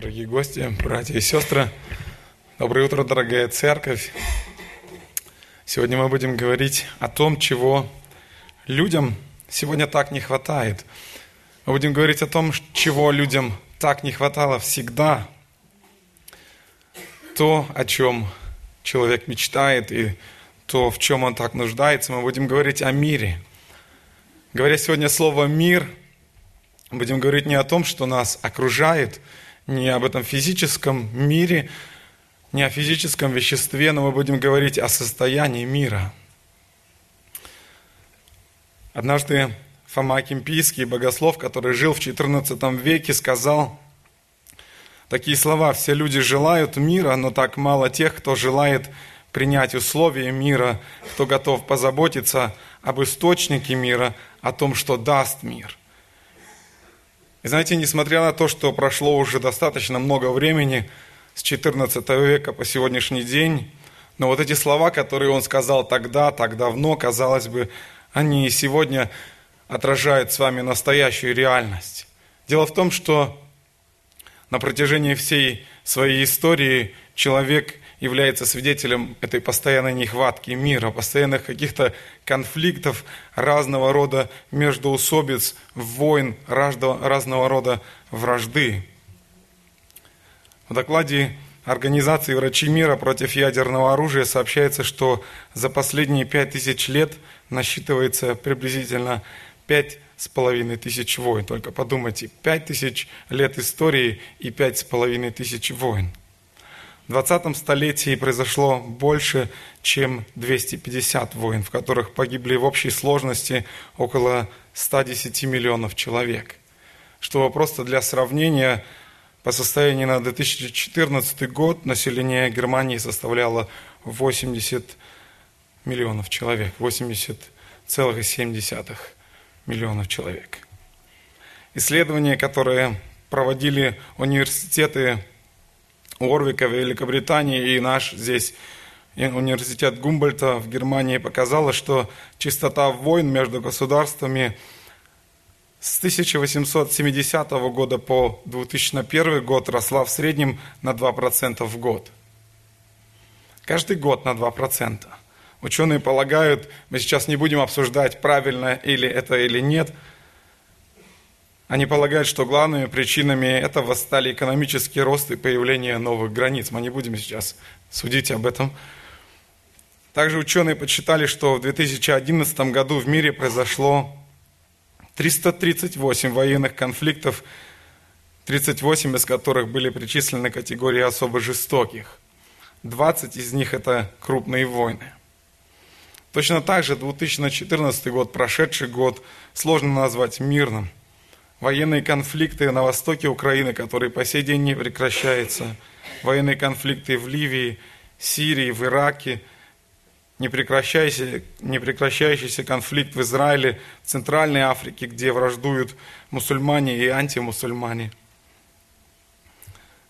Дорогие гости, братья и сестры, доброе утро, дорогая церковь. Сегодня мы будем говорить о том, чего людям сегодня так не хватает. Мы будем говорить о том, чего людям так не хватало всегда. То, о чем человек мечтает и то, в чем он так нуждается, мы будем говорить о мире. Говоря сегодня слово «мир», будем говорить не о том, что нас окружает – не об этом физическом мире, не о физическом веществе, но мы будем говорить о состоянии мира. Однажды Фома Кимпийский, богослов, который жил в XIV веке, сказал такие слова. «Все люди желают мира, но так мало тех, кто желает принять условия мира, кто готов позаботиться об источнике мира, о том, что даст мир». Знаете, несмотря на то, что прошло уже достаточно много времени, с 14 века по сегодняшний день, но вот эти слова, которые он сказал тогда, так давно, казалось бы, они и сегодня отражают с вами настоящую реальность. Дело в том, что на протяжении всей своей истории человек является свидетелем этой постоянной нехватки мира, постоянных каких-то конфликтов разного рода междоусобиц, войн, разного рода вражды. В докладе Организации «Врачи мира против ядерного оружия» сообщается, что за последние пять тысяч лет насчитывается приблизительно пять с половиной тысяч войн. Только подумайте, пять тысяч лет истории и пять с половиной тысяч войн. В 20 столетии произошло больше, чем 250 войн, в которых погибли в общей сложности около 110 миллионов человек. Что просто для сравнения, по состоянию на 2014 год население Германии составляло 80 миллионов человек, 80,7 миллионов человек. Исследования, которые проводили университеты Орвика в Великобритании и наш здесь университет Гумбольта в Германии показало, что частота войн между государствами с 1870 года по 2001 год росла в среднем на 2% в год. Каждый год на 2%. Ученые полагают, мы сейчас не будем обсуждать, правильно или это или нет – они полагают, что главными причинами этого стали экономический рост и появление новых границ. Мы не будем сейчас судить об этом. Также ученые подсчитали, что в 2011 году в мире произошло 338 военных конфликтов, 38 из которых были причислены к категории особо жестоких. 20 из них это крупные войны. Точно так же 2014 год, прошедший год, сложно назвать мирным – военные конфликты на востоке Украины, которые по сей день не прекращаются, военные конфликты в Ливии, Сирии, в Ираке, непрекращающийся, непрекращающийся конфликт в Израиле, в Центральной Африке, где враждуют мусульмане и антимусульмане.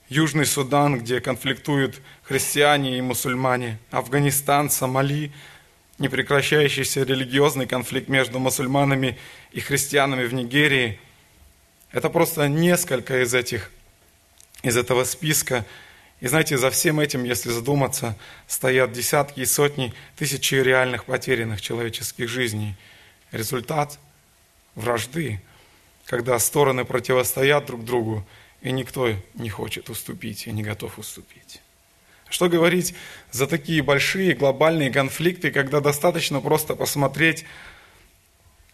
Южный Судан, где конфликтуют христиане и мусульмане. Афганистан, Сомали, непрекращающийся религиозный конфликт между мусульманами и христианами в Нигерии – это просто несколько из этих, из этого списка. И знаете, за всем этим, если задуматься, стоят десятки и сотни, тысячи реальных потерянных человеческих жизней. Результат вражды, когда стороны противостоят друг другу, и никто не хочет уступить и не готов уступить. Что говорить за такие большие глобальные конфликты, когда достаточно просто посмотреть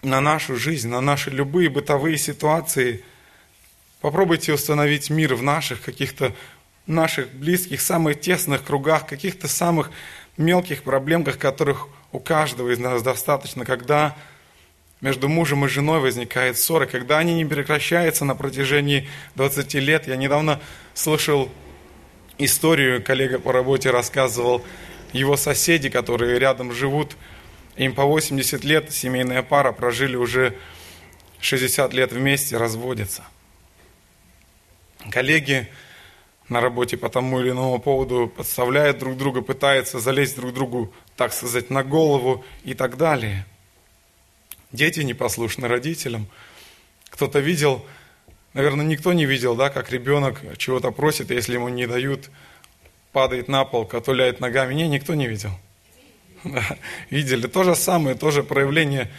на нашу жизнь, на наши любые бытовые ситуации. Попробуйте установить мир в наших каких-то наших близких, самых тесных кругах, каких-то самых мелких проблемках, которых у каждого из нас достаточно, когда между мужем и женой возникает ссора, когда они не прекращаются на протяжении 20 лет. Я недавно слышал историю, коллега по работе рассказывал, его соседи, которые рядом живут, им по 80 лет, семейная пара, прожили уже 60 лет вместе, разводятся. Коллеги на работе по тому или иному поводу подставляют друг друга, пытаются залезть друг другу, так сказать, на голову и так далее. Дети непослушны родителям. Кто-то видел Наверное, никто не видел, да, как ребенок чего-то просит, и если ему не дают, падает на пол, катуляет ногами. Не, никто не видел. Видели. То же самое, тоже проявление,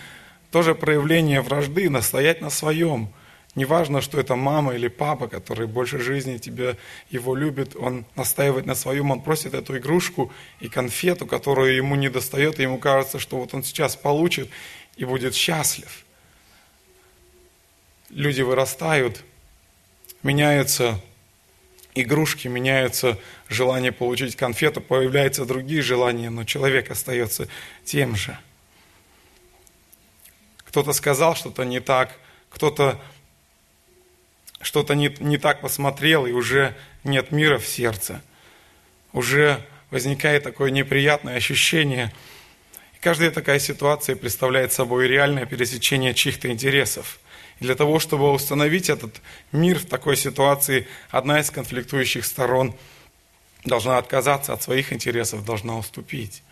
тоже проявление вражды, настоять на своем. Неважно, что это мама или папа, который больше жизни тебя, его любит, он настаивает на своем, он просит эту игрушку и конфету, которую ему не достает, и ему кажется, что вот он сейчас получит и будет счастлив. Люди вырастают, меняются игрушки, меняются желания получить конфету, появляются другие желания, но человек остается тем же. Кто-то сказал что-то не так, кто-то что-то не, не так посмотрел, и уже нет мира в сердце. Уже возникает такое неприятное ощущение. И каждая такая ситуация представляет собой реальное пересечение чьих-то интересов. И для того, чтобы установить этот мир в такой ситуации, одна из конфликтующих сторон должна отказаться от своих интересов, должна уступить.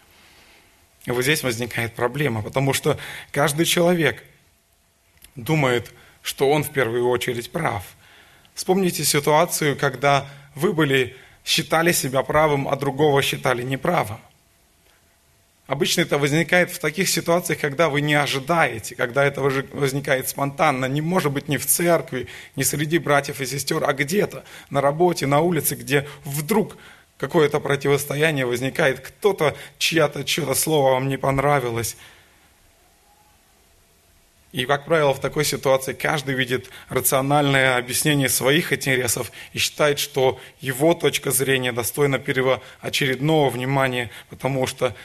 И вот здесь возникает проблема, потому что каждый человек думает, что он в первую очередь прав – Вспомните ситуацию, когда вы были, считали себя правым, а другого считали неправым. Обычно это возникает в таких ситуациях, когда вы не ожидаете, когда это возникает спонтанно. Не может быть ни в церкви, ни среди братьев и сестер, а где-то, на работе, на улице, где вдруг какое-то противостояние возникает, кто-то, чья-то, чье-то слово вам не понравилось, и, как правило, в такой ситуации каждый видит рациональное объяснение своих интересов и считает, что его точка зрения достойна первоочередного внимания, потому что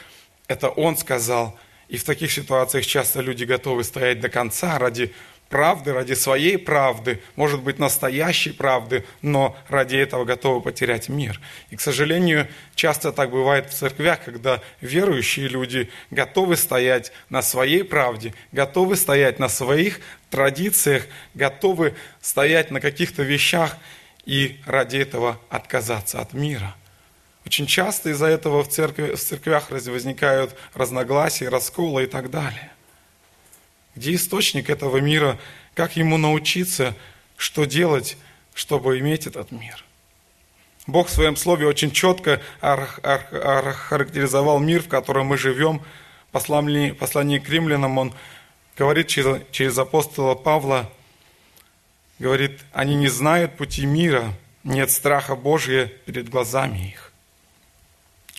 это он сказал. И в таких ситуациях часто люди готовы стоять до конца ради правды, ради своей правды, может быть, настоящей правды, но ради этого готовы потерять мир. И, к сожалению, часто так бывает в церквях, когда верующие люди готовы стоять на своей правде, готовы стоять на своих традициях, готовы стоять на каких-то вещах и ради этого отказаться от мира. Очень часто из-за этого в, церкви, в церквях возникают разногласия, расколы и так далее. Где источник этого мира? Как ему научиться, что делать, чтобы иметь этот мир? Бог в своем слове очень четко характеризовал мир, в котором мы живем. Послание, послание к римлянам он говорит через, через апостола Павла, говорит, они не знают пути мира, нет страха Божия перед глазами их.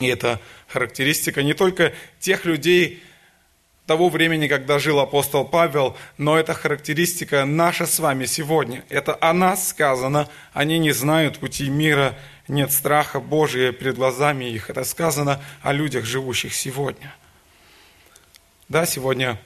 И это характеристика не только тех людей, того времени, когда жил апостол Павел, но это характеристика наша с вами сегодня. Это о нас сказано, они не знают пути мира, нет страха Божия перед глазами их. Это сказано о людях, живущих сегодня. Да, сегодня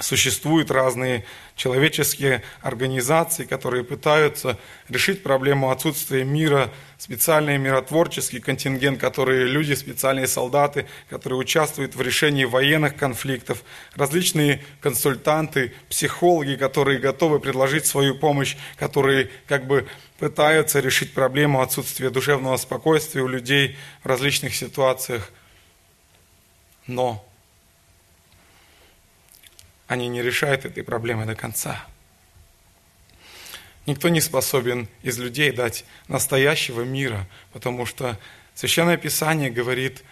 Существуют разные человеческие организации, которые пытаются решить проблему отсутствия мира, специальный миротворческий контингент, которые люди, специальные солдаты, которые участвуют в решении военных конфликтов, различные консультанты, психологи, которые готовы предложить свою помощь, которые как бы пытаются решить проблему отсутствия душевного спокойствия у людей в различных ситуациях. Но они не решают этой проблемы до конца. Никто не способен из людей дать настоящего мира, потому что Священное Писание говорит,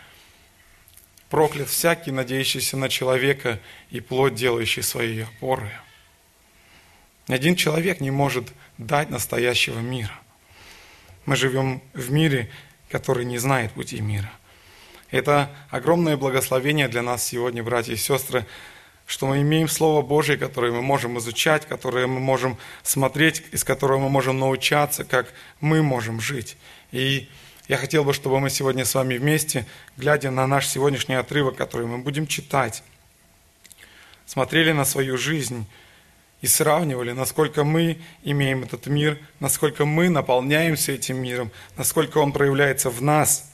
проклят всякий, надеющийся на человека и плоть, делающий свои опоры. Ни один человек не может дать настоящего мира. Мы живем в мире, который не знает пути мира. Это огромное благословение для нас сегодня, братья и сестры, что мы имеем Слово Божье, которое мы можем изучать, которое мы можем смотреть, из которого мы можем научаться, как мы можем жить. И я хотел бы, чтобы мы сегодня с вами вместе, глядя на наш сегодняшний отрывок, который мы будем читать, смотрели на свою жизнь и сравнивали, насколько мы имеем этот мир, насколько мы наполняемся этим миром, насколько он проявляется в нас –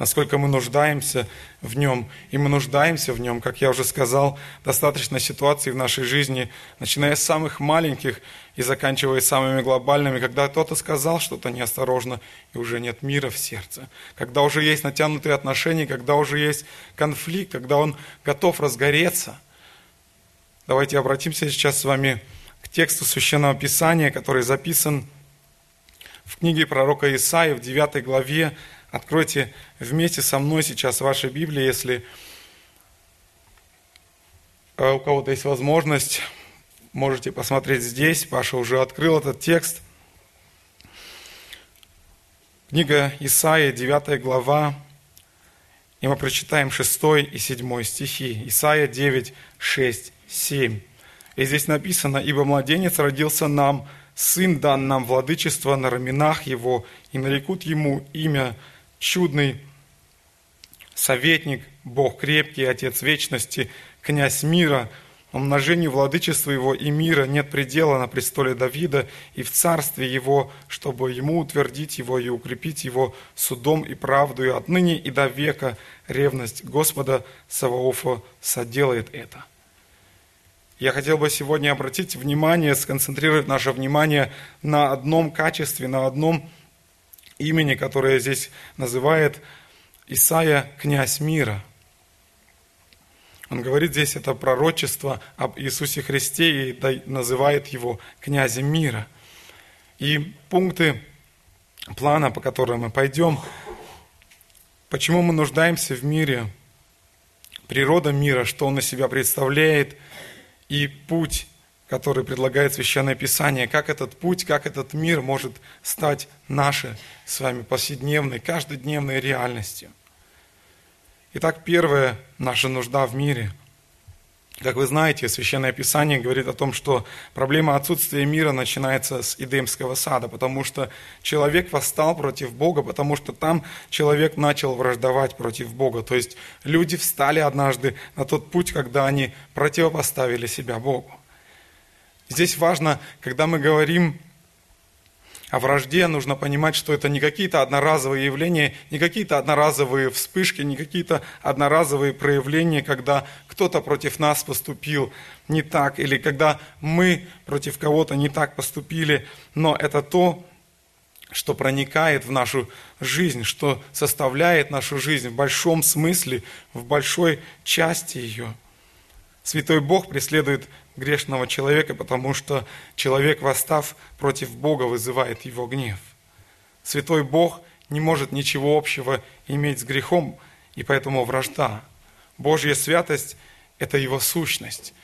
насколько мы нуждаемся в нем. И мы нуждаемся в нем, как я уже сказал, достаточно ситуаций в нашей жизни, начиная с самых маленьких и заканчивая самыми глобальными, когда кто-то сказал что-то неосторожно, и уже нет мира в сердце. Когда уже есть натянутые отношения, когда уже есть конфликт, когда он готов разгореться. Давайте обратимся сейчас с вами к тексту Священного Писания, который записан в книге пророка Исаия в 9 главе. Откройте вместе со мной сейчас ваши Библии, если э, у кого-то есть возможность, можете посмотреть здесь. Паша уже открыл этот текст. Книга Исаия, 9 глава, и мы прочитаем 6 и 7 стихи. Исаия 9, 6, 7. И здесь написано, «Ибо младенец родился нам, сын дан нам владычество на раменах его, и нарекут ему имя чудный, советник, Бог крепкий, Отец вечности, князь мира, умножению владычества его и мира нет предела на престоле Давида и в царстве его, чтобы ему утвердить его и укрепить его судом и правдою отныне и до века ревность Господа Саваофа соделает это. Я хотел бы сегодня обратить внимание, сконцентрировать наше внимание на одном качестве, на одном имени, которое здесь называет Исаия князь мира. Он говорит здесь это пророчество об Иисусе Христе и называет его князем мира. И пункты плана, по которым мы пойдем, почему мы нуждаемся в мире, природа мира, что он из себя представляет – и путь, который предлагает Священное Писание, как этот путь, как этот мир может стать нашей с вами повседневной, каждодневной реальностью. Итак, первая наша нужда в мире – как вы знаете, Священное Писание говорит о том, что проблема отсутствия мира начинается с Эдемского сада, потому что человек восстал против Бога, потому что там человек начал враждовать против Бога. То есть люди встали однажды на тот путь, когда они противопоставили себя Богу. Здесь важно, когда мы говорим о вражде нужно понимать, что это не какие-то одноразовые явления, не какие-то одноразовые вспышки, не какие-то одноразовые проявления, когда кто-то против нас поступил не так, или когда мы против кого-то не так поступили, но это то, что проникает в нашу жизнь, что составляет нашу жизнь в большом смысле, в большой части ее. Святой Бог преследует грешного человека, потому что человек, восстав против Бога, вызывает его гнев. Святой Бог не может ничего общего иметь с грехом, и поэтому вражда. Божья святость – это его сущность.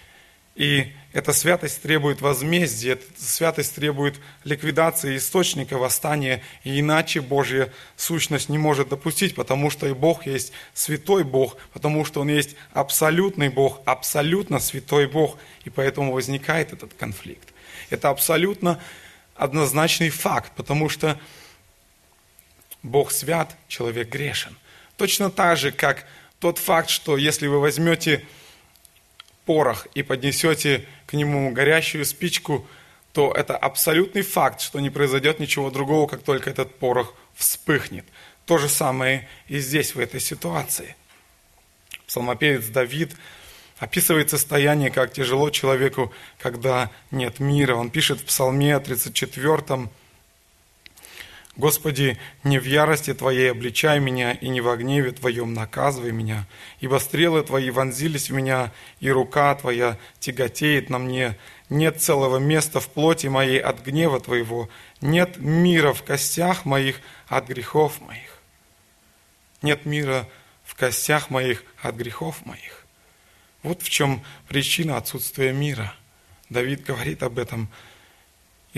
И эта святость требует возмездия, эта святость требует ликвидации источника восстания, и иначе Божья сущность не может допустить, потому что и Бог есть святой Бог, потому что Он есть абсолютный Бог, абсолютно святой Бог, и поэтому возникает этот конфликт. Это абсолютно однозначный факт, потому что Бог свят, человек грешен. Точно так же, как тот факт, что если вы возьмете порох и поднесете к нему горящую спичку, то это абсолютный факт, что не произойдет ничего другого, как только этот порох вспыхнет. То же самое и здесь, в этой ситуации. Псалмопевец Давид описывает состояние, как тяжело человеку, когда нет мира. Он пишет в Псалме 34, Господи, не в ярости Твоей обличай меня, и не в гневе Твоем наказывай меня, ибо стрелы Твои вонзились в меня, и рука Твоя тяготеет на мне. Нет целого места в плоти моей от гнева Твоего, нет мира в костях моих от грехов моих. Нет мира в костях моих от грехов моих. Вот в чем причина отсутствия мира. Давид говорит об этом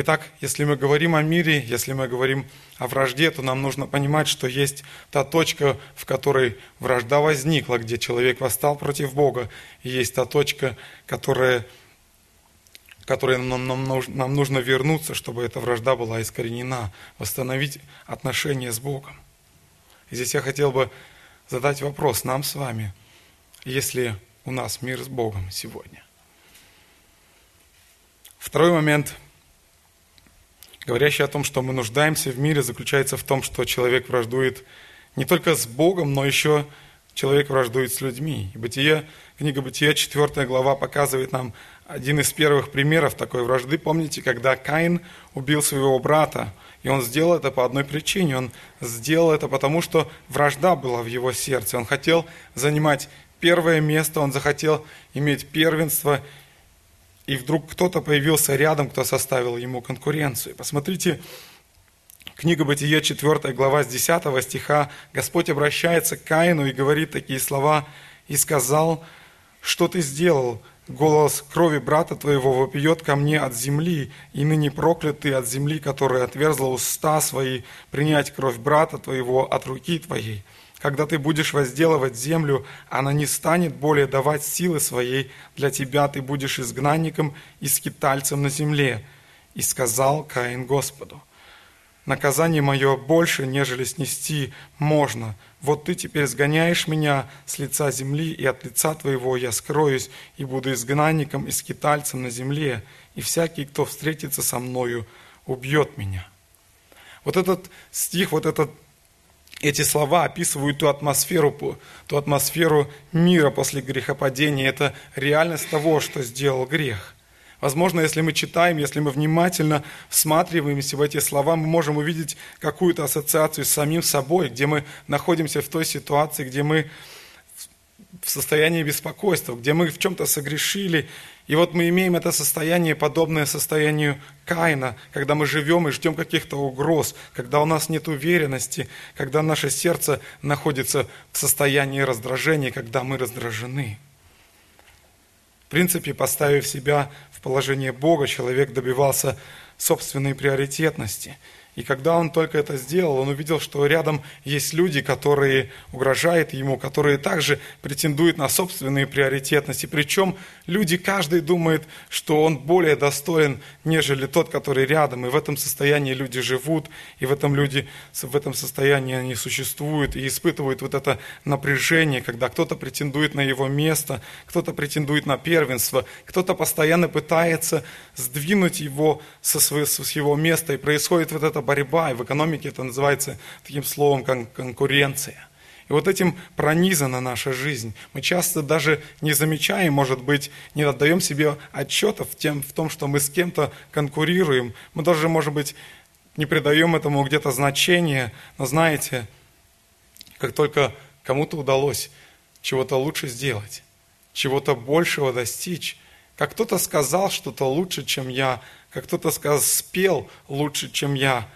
Итак, если мы говорим о мире, если мы говорим о вражде, то нам нужно понимать, что есть та точка, в которой вражда возникла, где человек восстал против Бога, и есть та точка, которая, которой нам, нам, нам нужно вернуться, чтобы эта вражда была искоренена, восстановить отношения с Богом. И здесь я хотел бы задать вопрос нам с вами, если у нас мир с Богом сегодня. Второй момент – говорящий о том, что мы нуждаемся в мире, заключается в том, что человек враждует не только с Богом, но еще человек враждует с людьми. И Бытие, книга Бытия, 4 глава, показывает нам один из первых примеров такой вражды. Помните, когда Каин убил своего брата, и он сделал это по одной причине. Он сделал это потому, что вражда была в его сердце. Он хотел занимать первое место, он захотел иметь первенство, и вдруг кто-то появился рядом, кто составил ему конкуренцию. Посмотрите, книга Бытие, 4 глава, с 10 стиха, Господь обращается к Каину и говорит такие слова, «И сказал, что ты сделал? Голос крови брата твоего вопиет ко мне от земли, и ныне проклят ты от земли, которая отверзла уста свои, принять кровь брата твоего от руки твоей. Когда ты будешь возделывать землю, она не станет более давать силы своей, для тебя ты будешь изгнанником и скитальцем на земле. И сказал Каин Господу, наказание мое больше, нежели снести можно. Вот ты теперь сгоняешь меня с лица земли, и от лица твоего я скроюсь, и буду изгнанником и скитальцем на земле, и всякий, кто встретится со мною, убьет меня». Вот этот стих, вот этот эти слова описывают ту атмосферу, ту атмосферу мира после грехопадения. Это реальность того, что сделал грех. Возможно, если мы читаем, если мы внимательно всматриваемся в эти слова, мы можем увидеть какую-то ассоциацию с самим собой, где мы находимся в той ситуации, где мы в состоянии беспокойства, где мы в чем-то согрешили. И вот мы имеем это состояние, подобное состоянию Каина, когда мы живем и ждем каких-то угроз, когда у нас нет уверенности, когда наше сердце находится в состоянии раздражения, когда мы раздражены. В принципе, поставив себя в положение Бога, человек добивался собственной приоритетности – и когда он только это сделал, он увидел, что рядом есть люди, которые угрожают ему, которые также претендуют на собственные приоритетности. Причем люди, каждый думает, что он более достоин, нежели тот, который рядом. И в этом состоянии люди живут, и в этом, люди, в этом состоянии они существуют и испытывают вот это напряжение, когда кто-то претендует на его место, кто-то претендует на первенство, кто-то постоянно пытается сдвинуть его со своего, с его места, и происходит вот это борьба, и в экономике это называется таким словом кон- конкуренция. И вот этим пронизана наша жизнь. Мы часто даже не замечаем, может быть, не отдаем себе отчета в, тем, в том, что мы с кем-то конкурируем. Мы даже, может быть, не придаем этому где-то значения. Но знаете, как только кому-то удалось чего-то лучше сделать, чего-то большего достичь, как кто-то сказал что-то лучше, чем я, как кто-то сказал, спел лучше, чем я,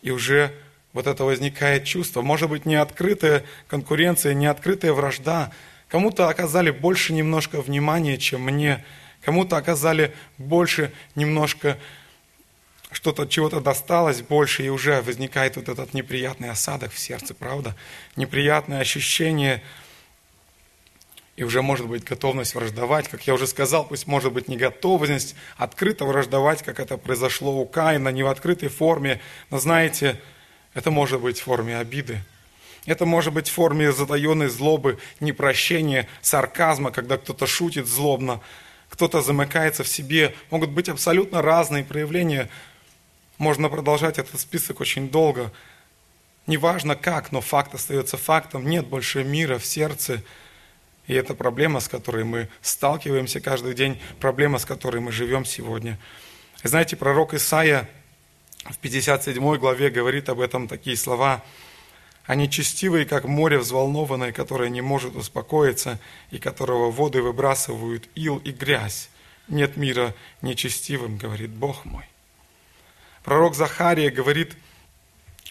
и уже вот это возникает чувство. Может быть, не открытая конкуренция, не открытая вражда. Кому-то оказали больше немножко внимания, чем мне. Кому-то оказали больше немножко что-то, чего-то досталось больше, и уже возникает вот этот неприятный осадок в сердце, правда? Неприятное ощущение, и уже может быть готовность враждовать. Как я уже сказал, пусть может быть не готовность открыто враждовать, как это произошло у Каина, не в открытой форме, но знаете, это может быть в форме обиды. Это может быть в форме затаенной злобы, непрощения, сарказма, когда кто-то шутит злобно, кто-то замыкается в себе. Могут быть абсолютно разные проявления. Можно продолжать этот список очень долго. Неважно как, но факт остается фактом. Нет больше мира в сердце, и это проблема, с которой мы сталкиваемся каждый день, проблема, с которой мы живем сегодня. Знаете, пророк Исаия в 57 главе говорит об этом такие слова. «Они честивые, как море взволнованное, которое не может успокоиться, и которого воды выбрасывают ил и грязь. Нет мира нечестивым, говорит Бог мой». Пророк Захария говорит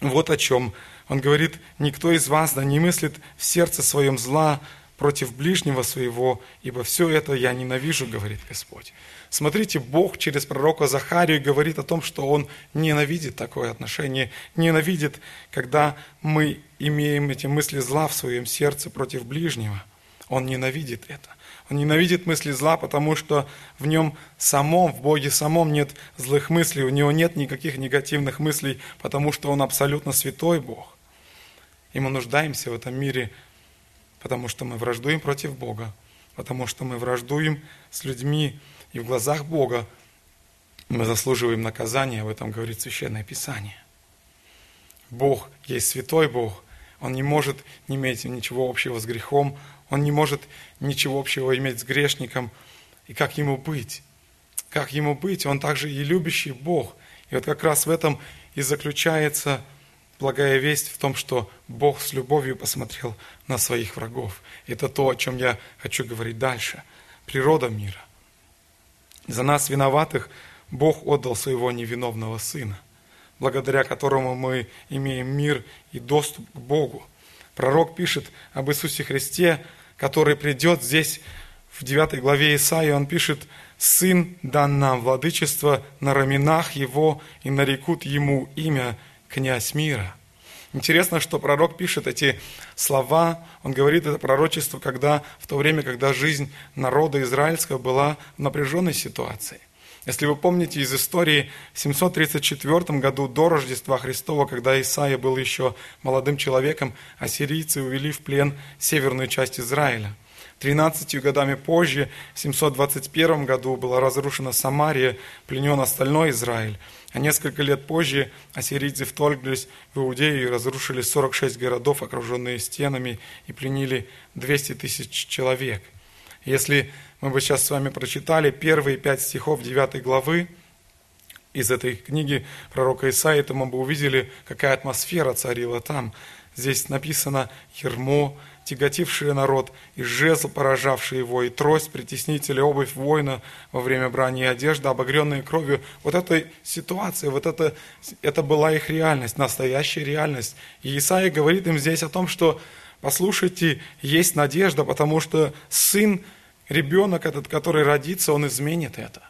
вот о чем. Он говорит, «Никто из вас да не мыслит в сердце своем зла, против ближнего своего, ибо все это я ненавижу, говорит Господь. Смотрите, Бог через пророка Захарию говорит о том, что Он ненавидит такое отношение, ненавидит, когда мы имеем эти мысли зла в своем сердце против ближнего. Он ненавидит это. Он ненавидит мысли зла, потому что в нем самом, в Боге самом нет злых мыслей, у него нет никаких негативных мыслей, потому что он абсолютно святой Бог. И мы нуждаемся в этом мире потому что мы враждуем против Бога, потому что мы враждуем с людьми, и в глазах Бога мы заслуживаем наказания, об этом говорит Священное Писание. Бог есть святой Бог, Он не может не иметь ничего общего с грехом, Он не может ничего общего иметь с грешником. И как Ему быть? Как Ему быть? Он также и любящий Бог. И вот как раз в этом и заключается благая весть в том, что Бог с любовью посмотрел на своих врагов. Это то, о чем я хочу говорить дальше. Природа мира. За нас, виноватых, Бог отдал своего невиновного Сына, благодаря которому мы имеем мир и доступ к Богу. Пророк пишет об Иисусе Христе, который придет здесь в 9 главе Исаии, он пишет, «Сын дан нам владычество на раменах его, и нарекут ему имя князь мира». Интересно, что пророк пишет эти слова, он говорит это пророчество, когда, в то время, когда жизнь народа израильского была в напряженной ситуации. Если вы помните из истории, в 734 году до Рождества Христова, когда Исаия был еще молодым человеком, ассирийцы увели в плен северную часть Израиля. Тринадцатью годами позже, в 721 году, была разрушена Самария, пленен остальной Израиль. А несколько лет позже ассирийцы вторглись в Иудею и разрушили 46 городов, окруженные стенами, и пленили 200 тысяч человек. Если мы бы сейчас с вами прочитали первые пять стихов 9 главы из этой книги пророка Исаии, то мы бы увидели, какая атмосфера царила там. Здесь написано «Ермо, тяготившие народ, и жезл, поражавший его, и трость, притеснителя, обувь воина во время брани и одежда, обогренные кровью. Вот эта ситуация, вот это, это была их реальность, настоящая реальность. И Исаия говорит им здесь о том, что послушайте, есть надежда, потому что сын, ребенок этот, который родится, он изменит это.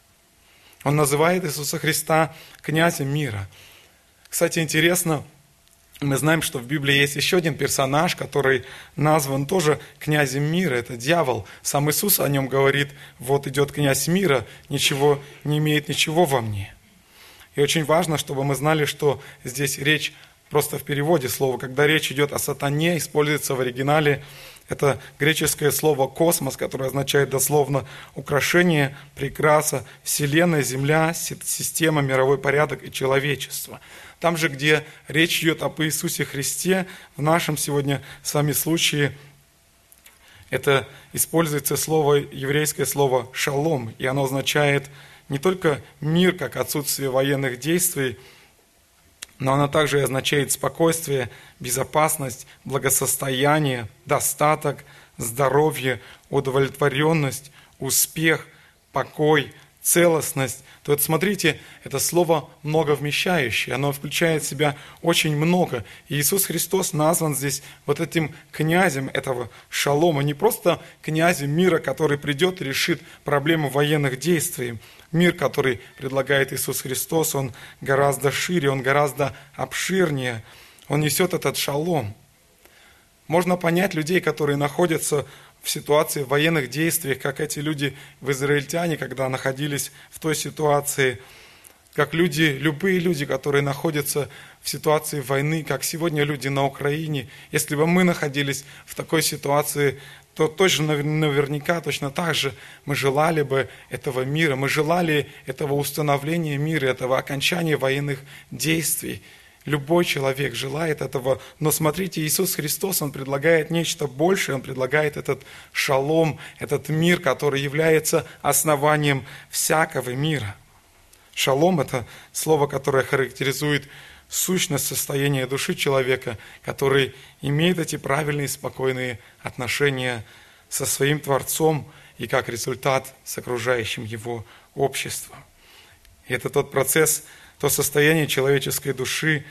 Он называет Иисуса Христа князем мира. Кстати, интересно, мы знаем, что в Библии есть еще один персонаж, который назван тоже князем мира, это дьявол. Сам Иисус о нем говорит, вот идет князь мира, ничего не имеет ничего во мне. И очень важно, чтобы мы знали, что здесь речь просто в переводе слова, когда речь идет о сатане, используется в оригинале это греческое слово «космос», которое означает дословно «украшение», «прекраса», «вселенная», «земля», «система», «мировой порядок» и «человечество». Там же, где речь идет об Иисусе Христе, в нашем сегодня с вами случае это используется слово, еврейское слово «шалом», и оно означает не только мир, как отсутствие военных действий, но оно также означает спокойствие, безопасность, благосостояние, достаток, здоровье, удовлетворенность, успех, покой, целостность, то вот смотрите, это слово многовмещающее, оно включает в себя очень много. И Иисус Христос назван здесь вот этим князем этого шалома, не просто князем мира, который придет и решит проблему военных действий. Мир, который предлагает Иисус Христос, он гораздо шире, он гораздо обширнее, он несет этот шалом. Можно понять людей, которые находятся в ситуации военных действий, как эти люди в израильтяне, когда находились в той ситуации, как люди, любые люди, которые находятся в ситуации войны, как сегодня люди на Украине. Если бы мы находились в такой ситуации, то точно наверняка, точно так же мы желали бы этого мира, мы желали этого установления мира, этого окончания военных действий. Любой человек желает этого, но смотрите, Иисус Христос, Он предлагает нечто большее, Он предлагает этот шалом, этот мир, который является основанием всякого мира. Шалом – это слово, которое характеризует сущность состояния души человека, который имеет эти правильные, спокойные отношения со своим Творцом и как результат с окружающим его обществом. И это тот процесс, то состояние человеческой души,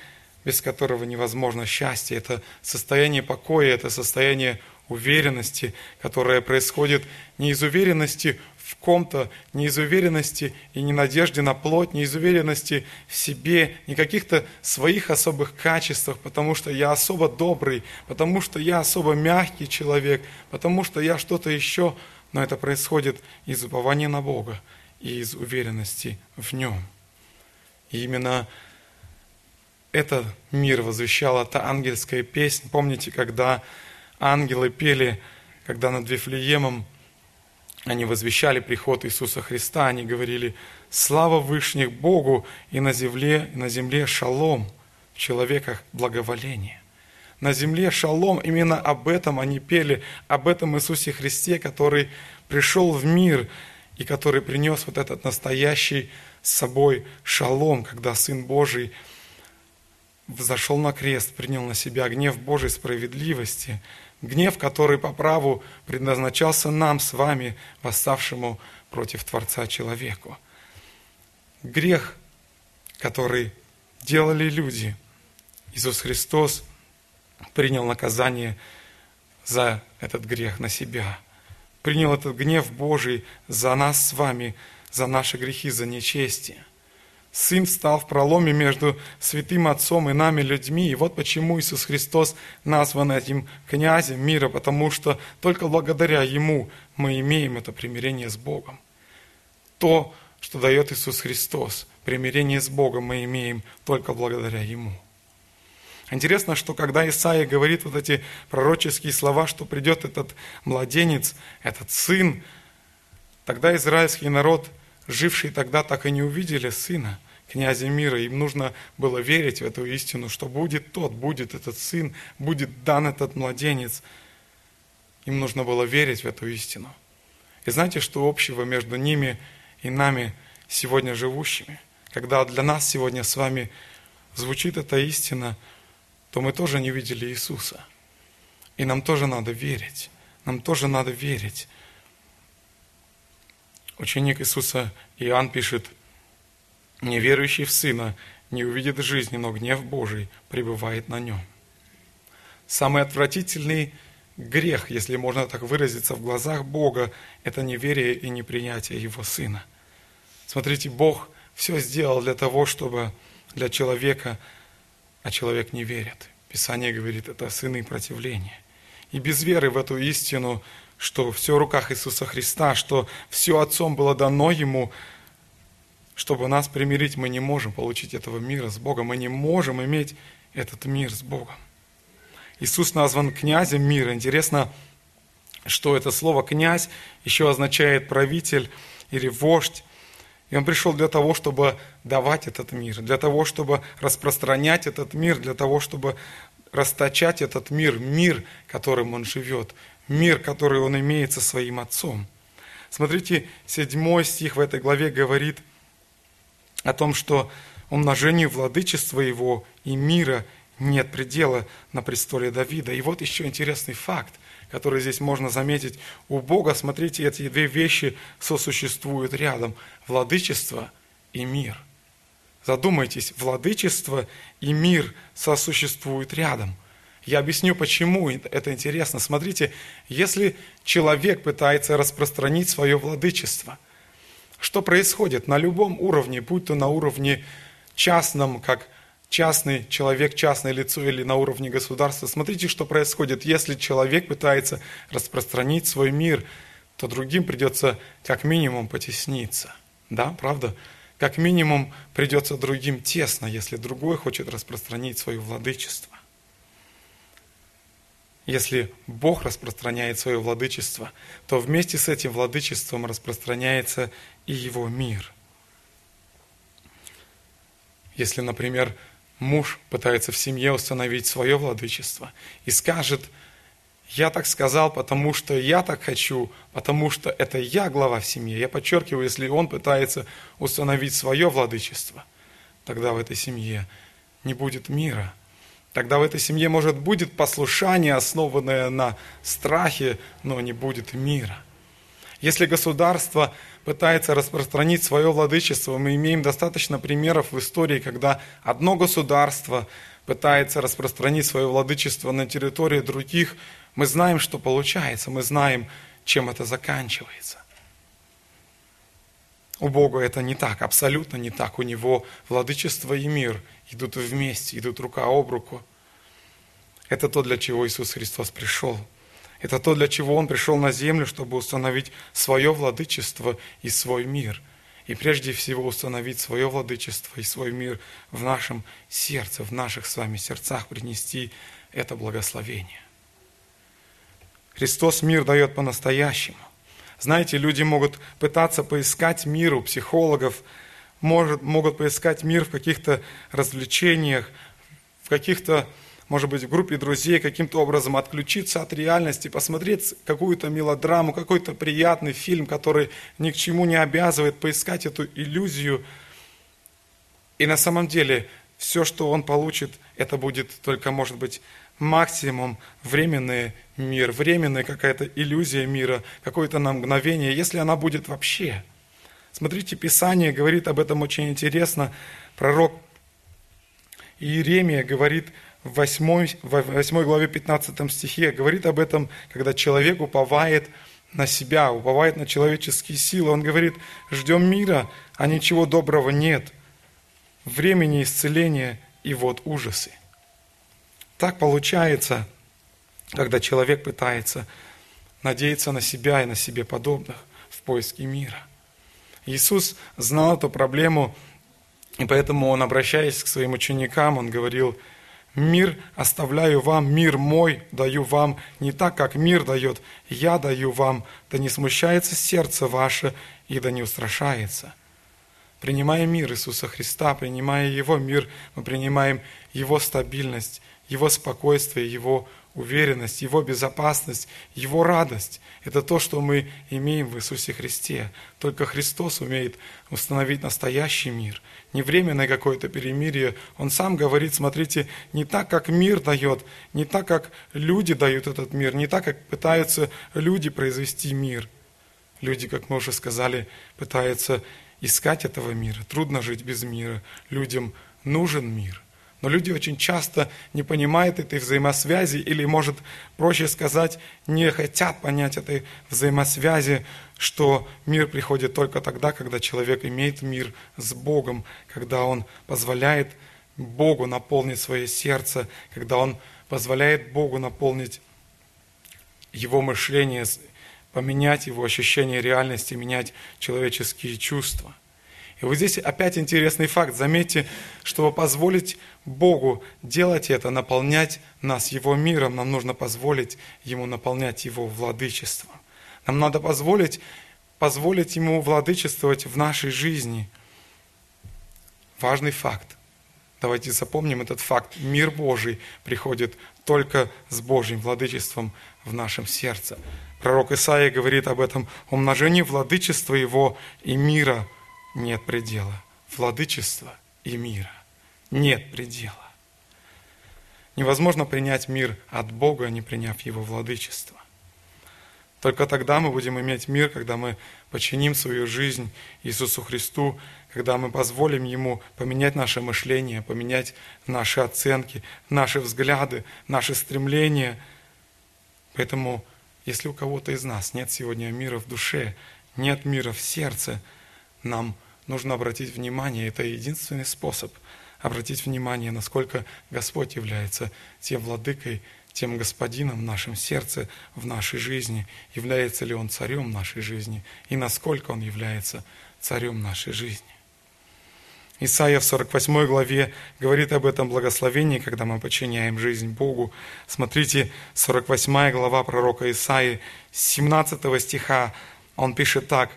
без которого невозможно счастье. Это состояние покоя, это состояние уверенности, которое происходит не из уверенности в ком-то, не из уверенности и не надежды на плоть, не из уверенности в себе, не каких-то своих особых качествах, потому что я особо добрый, потому что я особо мягкий человек, потому что я что-то еще, но это происходит из упования на Бога и из уверенности в Нем. И именно это мир возвещала та ангельская песня. Помните, когда ангелы пели, когда над Вифлеемом они возвещали приход Иисуса Христа, они говорили «Слава Вышних Богу и на земле, и на земле шалом, в человеках благоволение». На земле шалом, именно об этом они пели, об этом Иисусе Христе, который пришел в мир и который принес вот этот настоящий с собой шалом, когда Сын Божий взошел на крест, принял на себя гнев Божьей справедливости, гнев, который по праву предназначался нам с вами, восставшему против Творца человеку. Грех, который делали люди, Иисус Христос принял наказание за этот грех на себя. Принял этот гнев Божий за нас с вами, за наши грехи, за нечестие. Сын стал в проломе между святым Отцом и нами, людьми. И вот почему Иисус Христос назван этим князем мира, потому что только благодаря Ему мы имеем это примирение с Богом. То, что дает Иисус Христос, примирение с Богом мы имеем только благодаря Ему. Интересно, что когда Исаия говорит вот эти пророческие слова, что придет этот младенец, этот сын, тогда израильский народ – жившие тогда так и не увидели Сына, князя мира. Им нужно было верить в эту истину, что будет тот, будет этот Сын, будет дан этот младенец. Им нужно было верить в эту истину. И знаете, что общего между ними и нами, сегодня живущими? Когда для нас сегодня с вами звучит эта истина, то мы тоже не видели Иисуса. И нам тоже надо верить. Нам тоже надо верить Ученик Иисуса Иоанн пишет, «Неверующий в Сына не увидит жизни, но гнев Божий пребывает на нем». Самый отвратительный грех, если можно так выразиться, в глазах Бога – это неверие и непринятие Его Сына. Смотрите, Бог все сделал для того, чтобы для человека, а человек не верит. Писание говорит, это сыны противления. И без веры в эту истину что все в руках Иисуса Христа, что все Отцом было дано Ему, чтобы нас примирить, мы не можем получить этого мира с Богом, мы не можем иметь этот мир с Богом. Иисус назван князем мира. Интересно, что это слово «князь» еще означает правитель или вождь. И он пришел для того, чтобы давать этот мир, для того, чтобы распространять этот мир, для того, чтобы расточать этот мир, мир, которым он живет, мир, который он имеет со своим Отцом. Смотрите, седьмой стих в этой главе говорит о том, что умножению владычества его и мира нет предела на престоле Давида. И вот еще интересный факт, который здесь можно заметить. У Бога, смотрите, эти две вещи сосуществуют рядом. Владычество и мир. Задумайтесь, владычество и мир сосуществуют рядом. Я объясню, почему это интересно. Смотрите, если человек пытается распространить свое владычество, что происходит на любом уровне, будь то на уровне частном, как частный человек, частное лицо или на уровне государства, смотрите, что происходит. Если человек пытается распространить свой мир, то другим придется как минимум потесниться. Да, правда? Как минимум придется другим тесно, если другой хочет распространить свое владычество. Если Бог распространяет свое владычество, то вместе с этим владычеством распространяется и его мир. Если, например, муж пытается в семье установить свое владычество и скажет, я так сказал, потому что я так хочу, потому что это я глава в семье. Я подчеркиваю, если он пытается установить свое владычество, тогда в этой семье не будет мира – Тогда в этой семье, может, будет послушание, основанное на страхе, но не будет мира. Если государство пытается распространить свое владычество, мы имеем достаточно примеров в истории, когда одно государство пытается распространить свое владычество на территории других, мы знаем, что получается, мы знаем, чем это заканчивается. У Бога это не так, абсолютно не так. У Него владычество и мир идут вместе, идут рука об руку. Это то, для чего Иисус Христос пришел. Это то, для чего Он пришел на землю, чтобы установить свое владычество и свой мир. И прежде всего установить свое владычество и свой мир в нашем сердце, в наших с вами сердцах, принести это благословение. Христос мир дает по-настоящему. Знаете, люди могут пытаться поискать мир у психологов, может, могут поискать мир в каких-то развлечениях, в каких-то, может быть, в группе друзей, каким-то образом отключиться от реальности, посмотреть какую-то мелодраму, какой-то приятный фильм, который ни к чему не обязывает, поискать эту иллюзию. И на самом деле все, что он получит, это будет только, может быть, максимум временный мир, временная какая-то иллюзия мира, какое-то на мгновение, если она будет вообще. Смотрите, Писание говорит об этом очень интересно. Пророк Иеремия говорит в 8, в 8 главе 15 стихе, говорит об этом, когда человек уповает на себя, уповает на человеческие силы. Он говорит, ждем мира, а ничего доброго нет. Времени исцеления и вот ужасы. Так получается, когда человек пытается надеяться на себя и на себе подобных в поиске мира. Иисус знал эту проблему, и поэтому Он, обращаясь к своим ученикам, Он говорил, «Мир оставляю вам, мир мой даю вам, не так, как мир дает, я даю вам, да не смущается сердце ваше и да не устрашается». Принимая мир Иисуса Христа, принимая Его мир, мы принимаем Его стабильность, Его спокойствие, Его уверенность, Его безопасность, Его радость. Это то, что мы имеем в Иисусе Христе. Только Христос умеет установить настоящий мир, не временное какое-то перемирие. Он сам говорит, смотрите, не так, как мир дает, не так, как люди дают этот мир, не так, как пытаются люди произвести мир. Люди, как мы уже сказали, пытаются искать этого мира. Трудно жить без мира. Людям нужен мир – но люди очень часто не понимают этой взаимосвязи или, может, проще сказать, не хотят понять этой взаимосвязи, что мир приходит только тогда, когда человек имеет мир с Богом, когда он позволяет Богу наполнить свое сердце, когда он позволяет Богу наполнить его мышление, поменять его ощущение реальности, менять человеческие чувства. И вот здесь опять интересный факт. Заметьте, чтобы позволить Богу делать это, наполнять нас Его миром, нам нужно позволить Ему наполнять Его владычеством. Нам надо позволить, позволить Ему владычествовать в нашей жизни. Важный факт. Давайте запомним этот факт. Мир Божий приходит только с Божьим владычеством в нашем сердце. Пророк Исаия говорит об этом умножении владычества Его и мира – нет предела. Владычества и мира нет предела. Невозможно принять мир от Бога, не приняв Его владычество. Только тогда мы будем иметь мир, когда мы подчиним свою жизнь Иисусу Христу, когда мы позволим Ему поменять наше мышление, поменять наши оценки, наши взгляды, наши стремления. Поэтому, если у кого-то из нас нет сегодня мира в душе, нет мира в сердце, нам нужно обратить внимание, это единственный способ обратить внимание, насколько Господь является тем владыкой, тем господином в нашем сердце, в нашей жизни, является ли Он царем нашей жизни и насколько Он является царем нашей жизни. Исайя в 48 главе говорит об этом благословении, когда мы подчиняем жизнь Богу. Смотрите, 48 глава пророка Исаии, 17 стиха, он пишет так.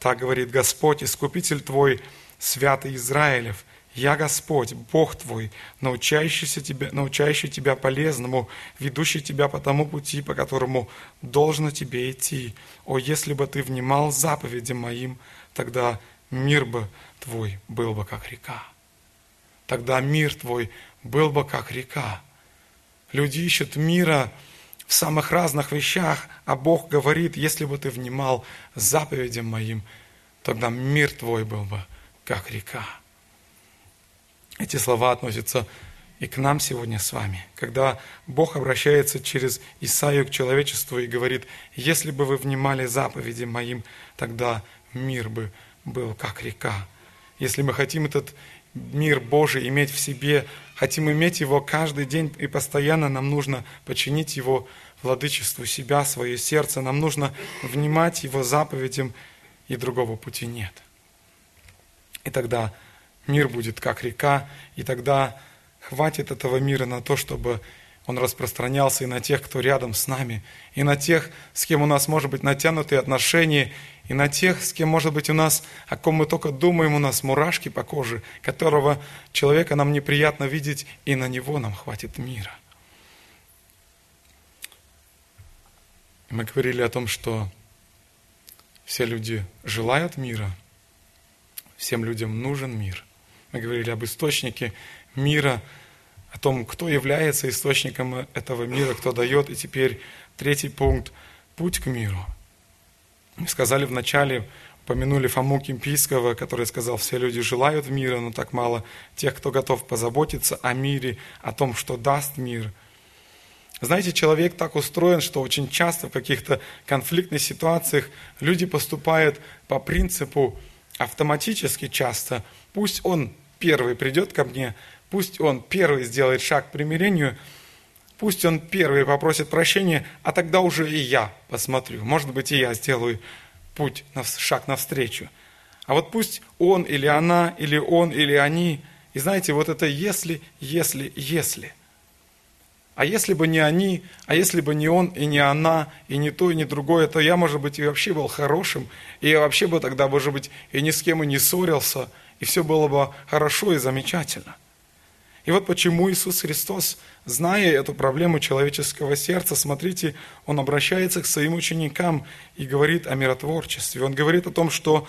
Так говорит Господь, Искупитель твой, святый Израилев, я Господь, Бог твой, научающийся тебя, научающий тебя полезному, ведущий тебя по тому пути, по которому должно тебе идти. О, если бы ты внимал заповедям моим, тогда мир бы твой был бы как река. Тогда мир твой был бы как река. Люди ищут мира, в самых разных вещах, а Бог говорит, если бы ты внимал заповедям моим, тогда мир твой был бы, как река. Эти слова относятся и к нам сегодня с вами, когда Бог обращается через Исаию к человечеству и говорит, если бы вы внимали заповедям моим, тогда мир бы был как река. Если мы хотим этот мир Божий иметь в себе, хотим иметь его каждый день и постоянно, нам нужно подчинить его владычеству себя, свое сердце, нам нужно внимать его заповедям, и другого пути нет. И тогда мир будет как река, и тогда хватит этого мира на то, чтобы он распространялся и на тех, кто рядом с нами, и на тех, с кем у нас, может быть, натянутые отношения, и на тех, с кем, может быть, у нас, о ком мы только думаем, у нас мурашки по коже, которого человека нам неприятно видеть, и на него нам хватит мира. Мы говорили о том, что все люди желают мира, всем людям нужен мир. Мы говорили об источнике мира, о том, кто является источником этого мира, кто дает. И теперь третий пункт – путь к миру. Сказали вначале, упомянули Фому Кимпийского, который сказал, все люди желают мира, но так мало тех, кто готов позаботиться о мире, о том, что даст мир. Знаете, человек так устроен, что очень часто в каких-то конфликтных ситуациях люди поступают по принципу автоматически часто. Пусть он первый придет ко мне, пусть он первый сделает шаг к примирению, пусть он первый попросит прощения, а тогда уже и я посмотрю. Может быть, и я сделаю путь, шаг навстречу. А вот пусть он или она, или он, или они. И знаете, вот это если, если, если – а если бы не они, а если бы не он и не она, и не то, и не другое, то я, может быть, и вообще был хорошим, и я вообще бы тогда, может быть, и ни с кем и не ссорился, и все было бы хорошо и замечательно. И вот почему Иисус Христос, зная эту проблему человеческого сердца, смотрите, Он обращается к своим ученикам и говорит о миротворчестве. Он говорит о том, что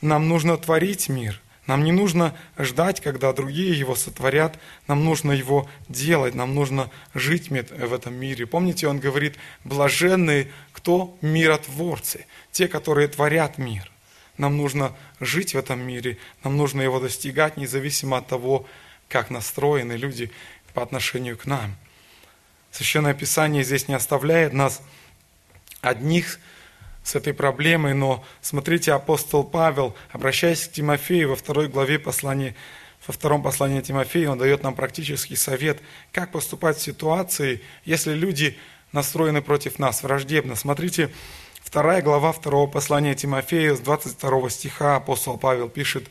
нам нужно творить мир, нам не нужно ждать, когда другие его сотворят, нам нужно его делать, нам нужно жить в этом мире. Помните, он говорит, блаженные, кто миротворцы, те, которые творят мир. Нам нужно жить в этом мире, нам нужно его достигать, независимо от того, как настроены люди по отношению к нам. Священное Писание здесь не оставляет нас одних с этой проблемой, но смотрите, апостол Павел, обращаясь к Тимофею во второй главе послания, во втором послании Тимофея, он дает нам практический совет, как поступать в ситуации, если люди настроены против нас, враждебно. Смотрите, вторая глава второго послания Тимофея с 22 стиха апостол Павел пишет,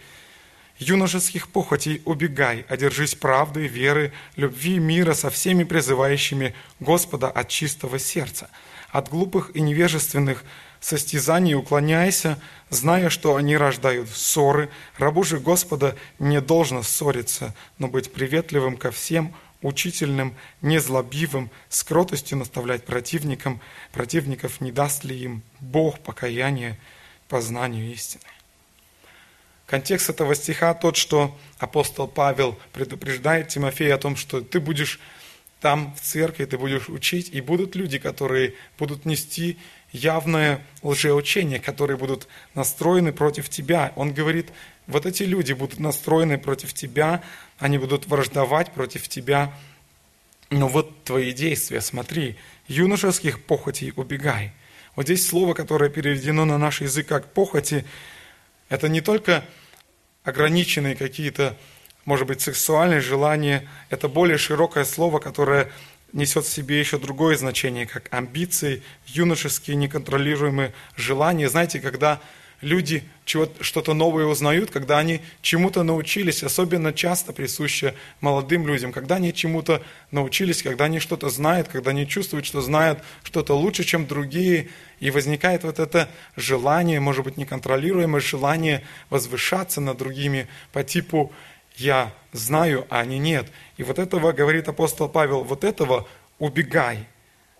«Юношеских похотей убегай, одержись правды, веры, любви, мира со всеми призывающими Господа от чистого сердца, от глупых и невежественных состязаний уклоняйся, зная, что они рождают ссоры. Рабу же Господа не должно ссориться, но быть приветливым ко всем, учительным, незлобивым, с кротостью наставлять противникам, противников не даст ли им Бог покаяние познанию истины. Контекст этого стиха тот, что апостол Павел предупреждает Тимофея о том, что ты будешь там в церкви, ты будешь учить, и будут люди, которые будут нести явное лжеучение, которые будут настроены против тебя. Он говорит, вот эти люди будут настроены против тебя, они будут враждовать против тебя. Но вот твои действия, смотри, юношеских похотей убегай. Вот здесь слово, которое переведено на наш язык как похоти, это не только ограниченные какие-то, может быть, сексуальные желания, это более широкое слово, которое несет в себе еще другое значение, как амбиции, юношеские неконтролируемые желания. Знаете, когда люди что-то новое узнают, когда они чему-то научились, особенно часто присуще молодым людям, когда они чему-то научились, когда они что-то знают, когда они чувствуют, что знают что-то лучше, чем другие, и возникает вот это желание, может быть, неконтролируемое желание возвышаться над другими по типу «я знаю, а они нет». И вот этого, говорит апостол Павел, вот этого убегай.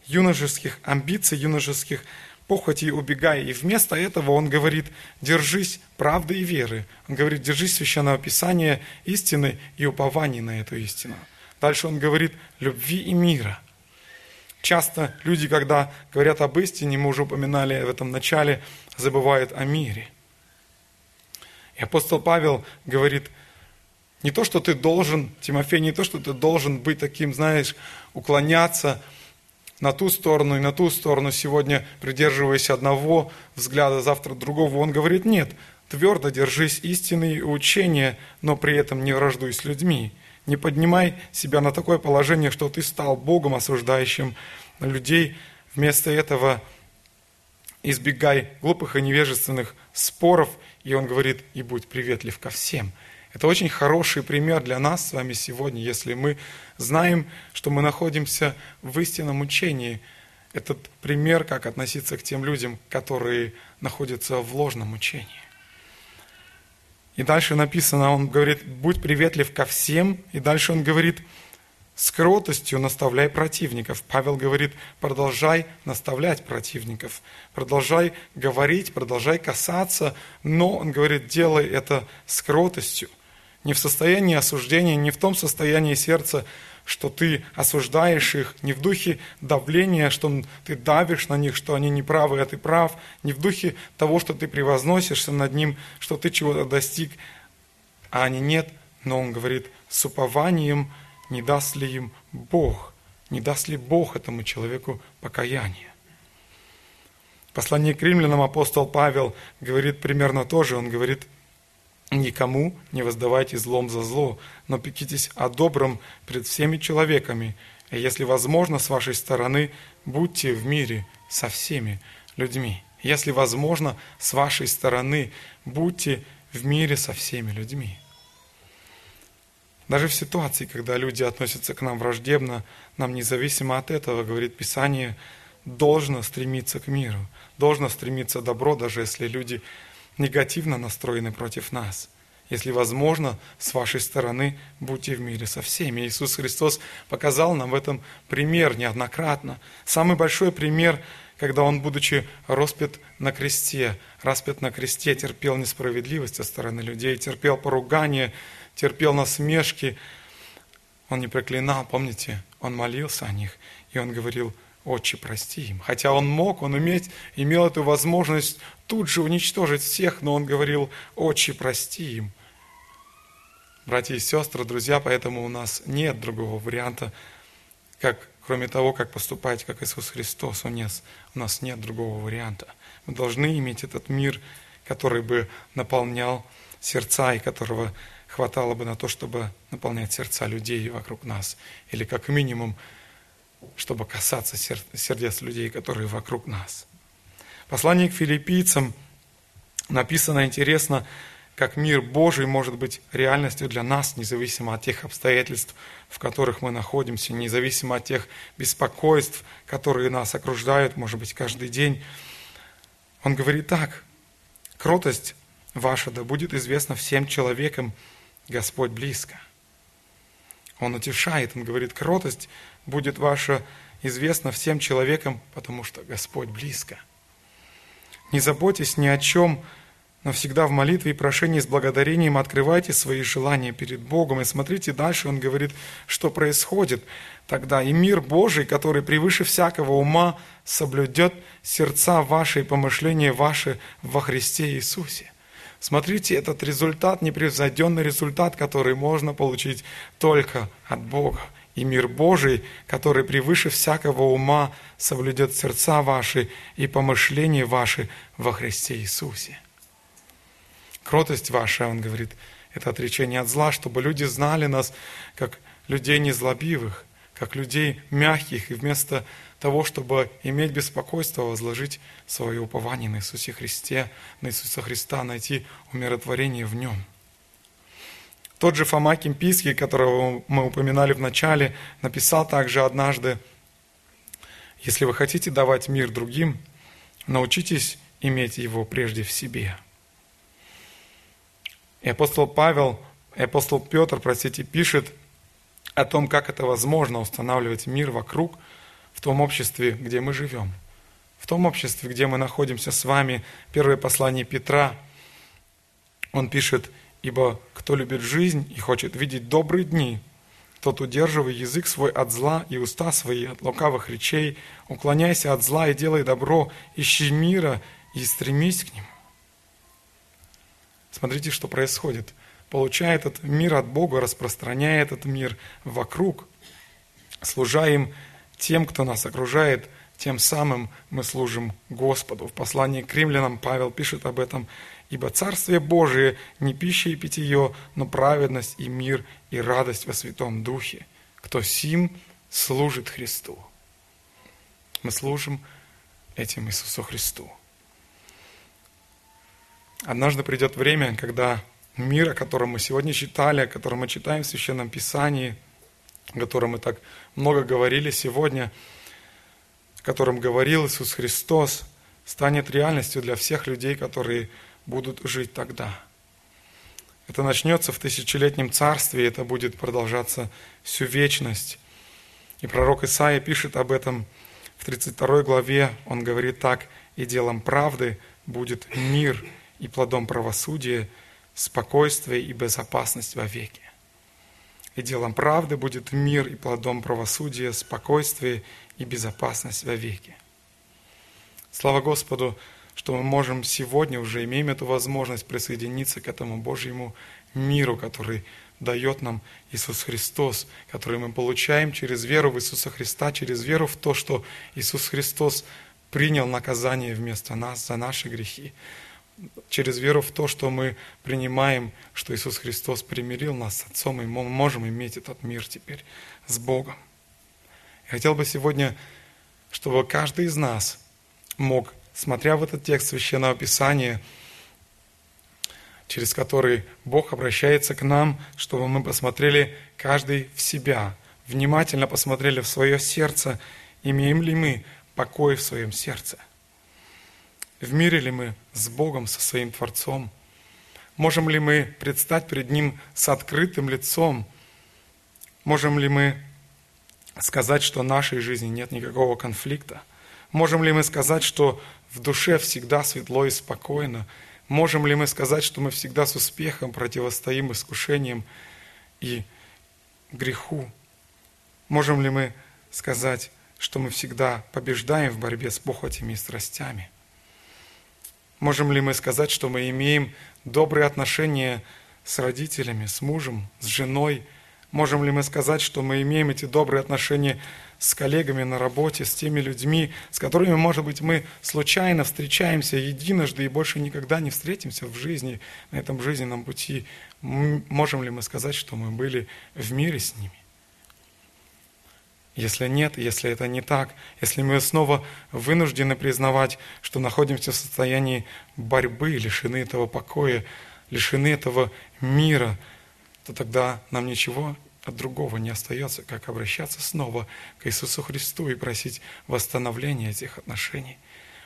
Юношеских амбиций, юношеских похотей убегай. И вместо этого он говорит, держись правды и веры. Он говорит, держись священного писания, истины и упования на эту истину. Дальше он говорит, любви и мира. Часто люди, когда говорят об истине, мы уже упоминали в этом начале, забывают о мире. И апостол Павел говорит, не то, что ты должен, Тимофей, не то, что ты должен быть таким, знаешь, уклоняться на ту сторону и на ту сторону сегодня, придерживаясь одного взгляда, завтра другого. Он говорит, нет, твердо держись истины и учения, но при этом не враждуй с людьми. Не поднимай себя на такое положение, что ты стал Богом, осуждающим людей. Вместо этого избегай глупых и невежественных споров. И он говорит, и будь приветлив ко всем – это очень хороший пример для нас с вами сегодня, если мы знаем, что мы находимся в истинном учении. Этот пример, как относиться к тем людям, которые находятся в ложном учении. И дальше написано, он говорит, будь приветлив ко всем. И дальше он говорит, с кротостью наставляй противников. Павел говорит, продолжай наставлять противников, продолжай говорить, продолжай касаться, но он говорит, делай это с кротостью – Не в состоянии осуждения, не в том состоянии сердца, что ты осуждаешь их, не в духе давления, что ты давишь на них, что они неправы, а ты прав, не в духе того, что ты превозносишься над ним, что ты чего-то достиг, а они нет. Но он говорит, с упованием не даст ли им Бог, не даст ли Бог этому человеку покаяние. В послании к римлянам апостол Павел говорит примерно то же. Он говорит, никому не воздавайте злом за зло, но пекитесь о добром пред всеми человеками. И если возможно, с вашей стороны, будьте в мире со всеми людьми. Если возможно, с вашей стороны, будьте в мире со всеми людьми. Даже в ситуации, когда люди относятся к нам враждебно, нам независимо от этого, говорит Писание, должно стремиться к миру, должно стремиться добро, даже если люди негативно настроены против нас. Если возможно, с вашей стороны будьте в мире со всеми. Иисус Христос показал нам в этом пример неоднократно. Самый большой пример, когда Он, будучи распят на кресте, распят на кресте, терпел несправедливость со стороны людей, терпел поругание, терпел насмешки. Он не проклинал, помните, Он молился о них, и Он говорил, Отче, прости им. Хотя он мог, он иметь, имел эту возможность тут же уничтожить всех, но он говорил, Отче, прости им. Братья и сестры, друзья, поэтому у нас нет другого варианта, как, кроме того, как поступать, как Иисус Христос. У нас, у нас нет другого варианта. Мы должны иметь этот мир, который бы наполнял сердца и которого хватало бы на то, чтобы наполнять сердца людей вокруг нас. Или как минимум чтобы касаться сердец людей, которые вокруг нас. Послание к филиппийцам написано интересно, как мир Божий может быть реальностью для нас, независимо от тех обстоятельств, в которых мы находимся, независимо от тех беспокойств, которые нас окружают, может быть, каждый день. Он говорит так, кротость ваша да будет известна всем человекам, Господь близко. Он утешает, он говорит, кротость будет ваша известна всем человекам, потому что Господь близко. Не заботьтесь ни о чем, но всегда в молитве и прошении с благодарением открывайте свои желания перед Богом. И смотрите дальше, он говорит, что происходит тогда. И мир Божий, который превыше всякого ума, соблюдет сердца ваши и помышления ваши во Христе Иисусе. Смотрите, этот результат, непревзойденный результат, который можно получить только от Бога и мир Божий, который превыше всякого ума соблюдет сердца ваши и помышления ваши во Христе Иисусе. Кротость ваша, он говорит, это отречение от зла, чтобы люди знали нас как людей незлобивых, как людей мягких, и вместо того, чтобы иметь беспокойство, возложить свое упование на Иисусе Христе, на Иисуса Христа, найти умиротворение в Нем – тот же Фома Кимпийский, которого мы упоминали в начале, написал также однажды, если вы хотите давать мир другим, научитесь иметь его прежде в себе. И апостол Павел, и апостол Петр, простите, пишет о том, как это возможно устанавливать мир вокруг в том обществе, где мы живем. В том обществе, где мы находимся с вами. Первое послание Петра, он пишет – Ибо кто любит жизнь и хочет видеть добрые дни, тот удерживай язык свой от зла и уста свои от лукавых речей, уклоняйся от зла и делай добро, ищи мира и стремись к нему. Смотрите, что происходит. Получая этот мир от Бога, распространяя этот мир вокруг, служа им тем, кто нас окружает, тем самым мы служим Господу. В послании к римлянам Павел пишет об этом – Ибо Царствие Божие не пища и питье, но праведность и мир и радость во Святом Духе. Кто сим служит Христу. Мы служим этим Иисусу Христу. Однажды придет время, когда мир, о котором мы сегодня читали, о котором мы читаем в Священном Писании, о котором мы так много говорили сегодня, о котором говорил Иисус Христос, станет реальностью для всех людей, которые будут жить тогда. Это начнется в тысячелетнем царстве, и это будет продолжаться всю вечность. И пророк Исаия пишет об этом в 32 главе. Он говорит так, «И делом правды будет мир, и плодом правосудия спокойствие и безопасность во веки. И делом правды будет мир, и плодом правосудия, спокойствие и безопасность во веки. Слава Господу, что мы можем сегодня уже имеем эту возможность присоединиться к этому Божьему миру, который дает нам Иисус Христос, который мы получаем через веру в Иисуса Христа, через веру в то, что Иисус Христос принял наказание вместо нас за наши грехи, через веру в то, что мы принимаем, что Иисус Христос примирил нас с Отцом, и мы можем иметь этот мир теперь с Богом. Я хотел бы сегодня, чтобы каждый из нас мог, смотря в этот текст Священного Писания, через который Бог обращается к нам, чтобы мы посмотрели каждый в себя, внимательно посмотрели в свое сердце, имеем ли мы покой в своем сердце. В мире ли мы с Богом, со своим Творцом? Можем ли мы предстать перед Ним с открытым лицом? Можем ли мы сказать, что в нашей жизни нет никакого конфликта? Можем ли мы сказать, что в душе всегда светло и спокойно – Можем ли мы сказать, что мы всегда с успехом противостоим искушениям и греху? Можем ли мы сказать, что мы всегда побеждаем в борьбе с похотями и страстями? Можем ли мы сказать, что мы имеем добрые отношения с родителями, с мужем, с женой? Можем ли мы сказать, что мы имеем эти добрые отношения с коллегами на работе, с теми людьми, с которыми, может быть, мы случайно встречаемся единожды и больше никогда не встретимся в жизни, на этом жизненном пути. Можем ли мы сказать, что мы были в мире с ними? Если нет, если это не так, если мы снова вынуждены признавать, что находимся в состоянии борьбы, лишены этого покоя, лишены этого мира, то тогда нам ничего от другого не остается, как обращаться снова к Иисусу Христу и просить восстановления этих отношений.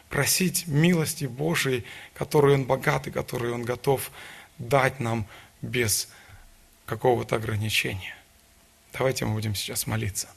Просить милости Божией, которую Он богат и которую Он готов дать нам без какого-то ограничения. Давайте мы будем сейчас молиться.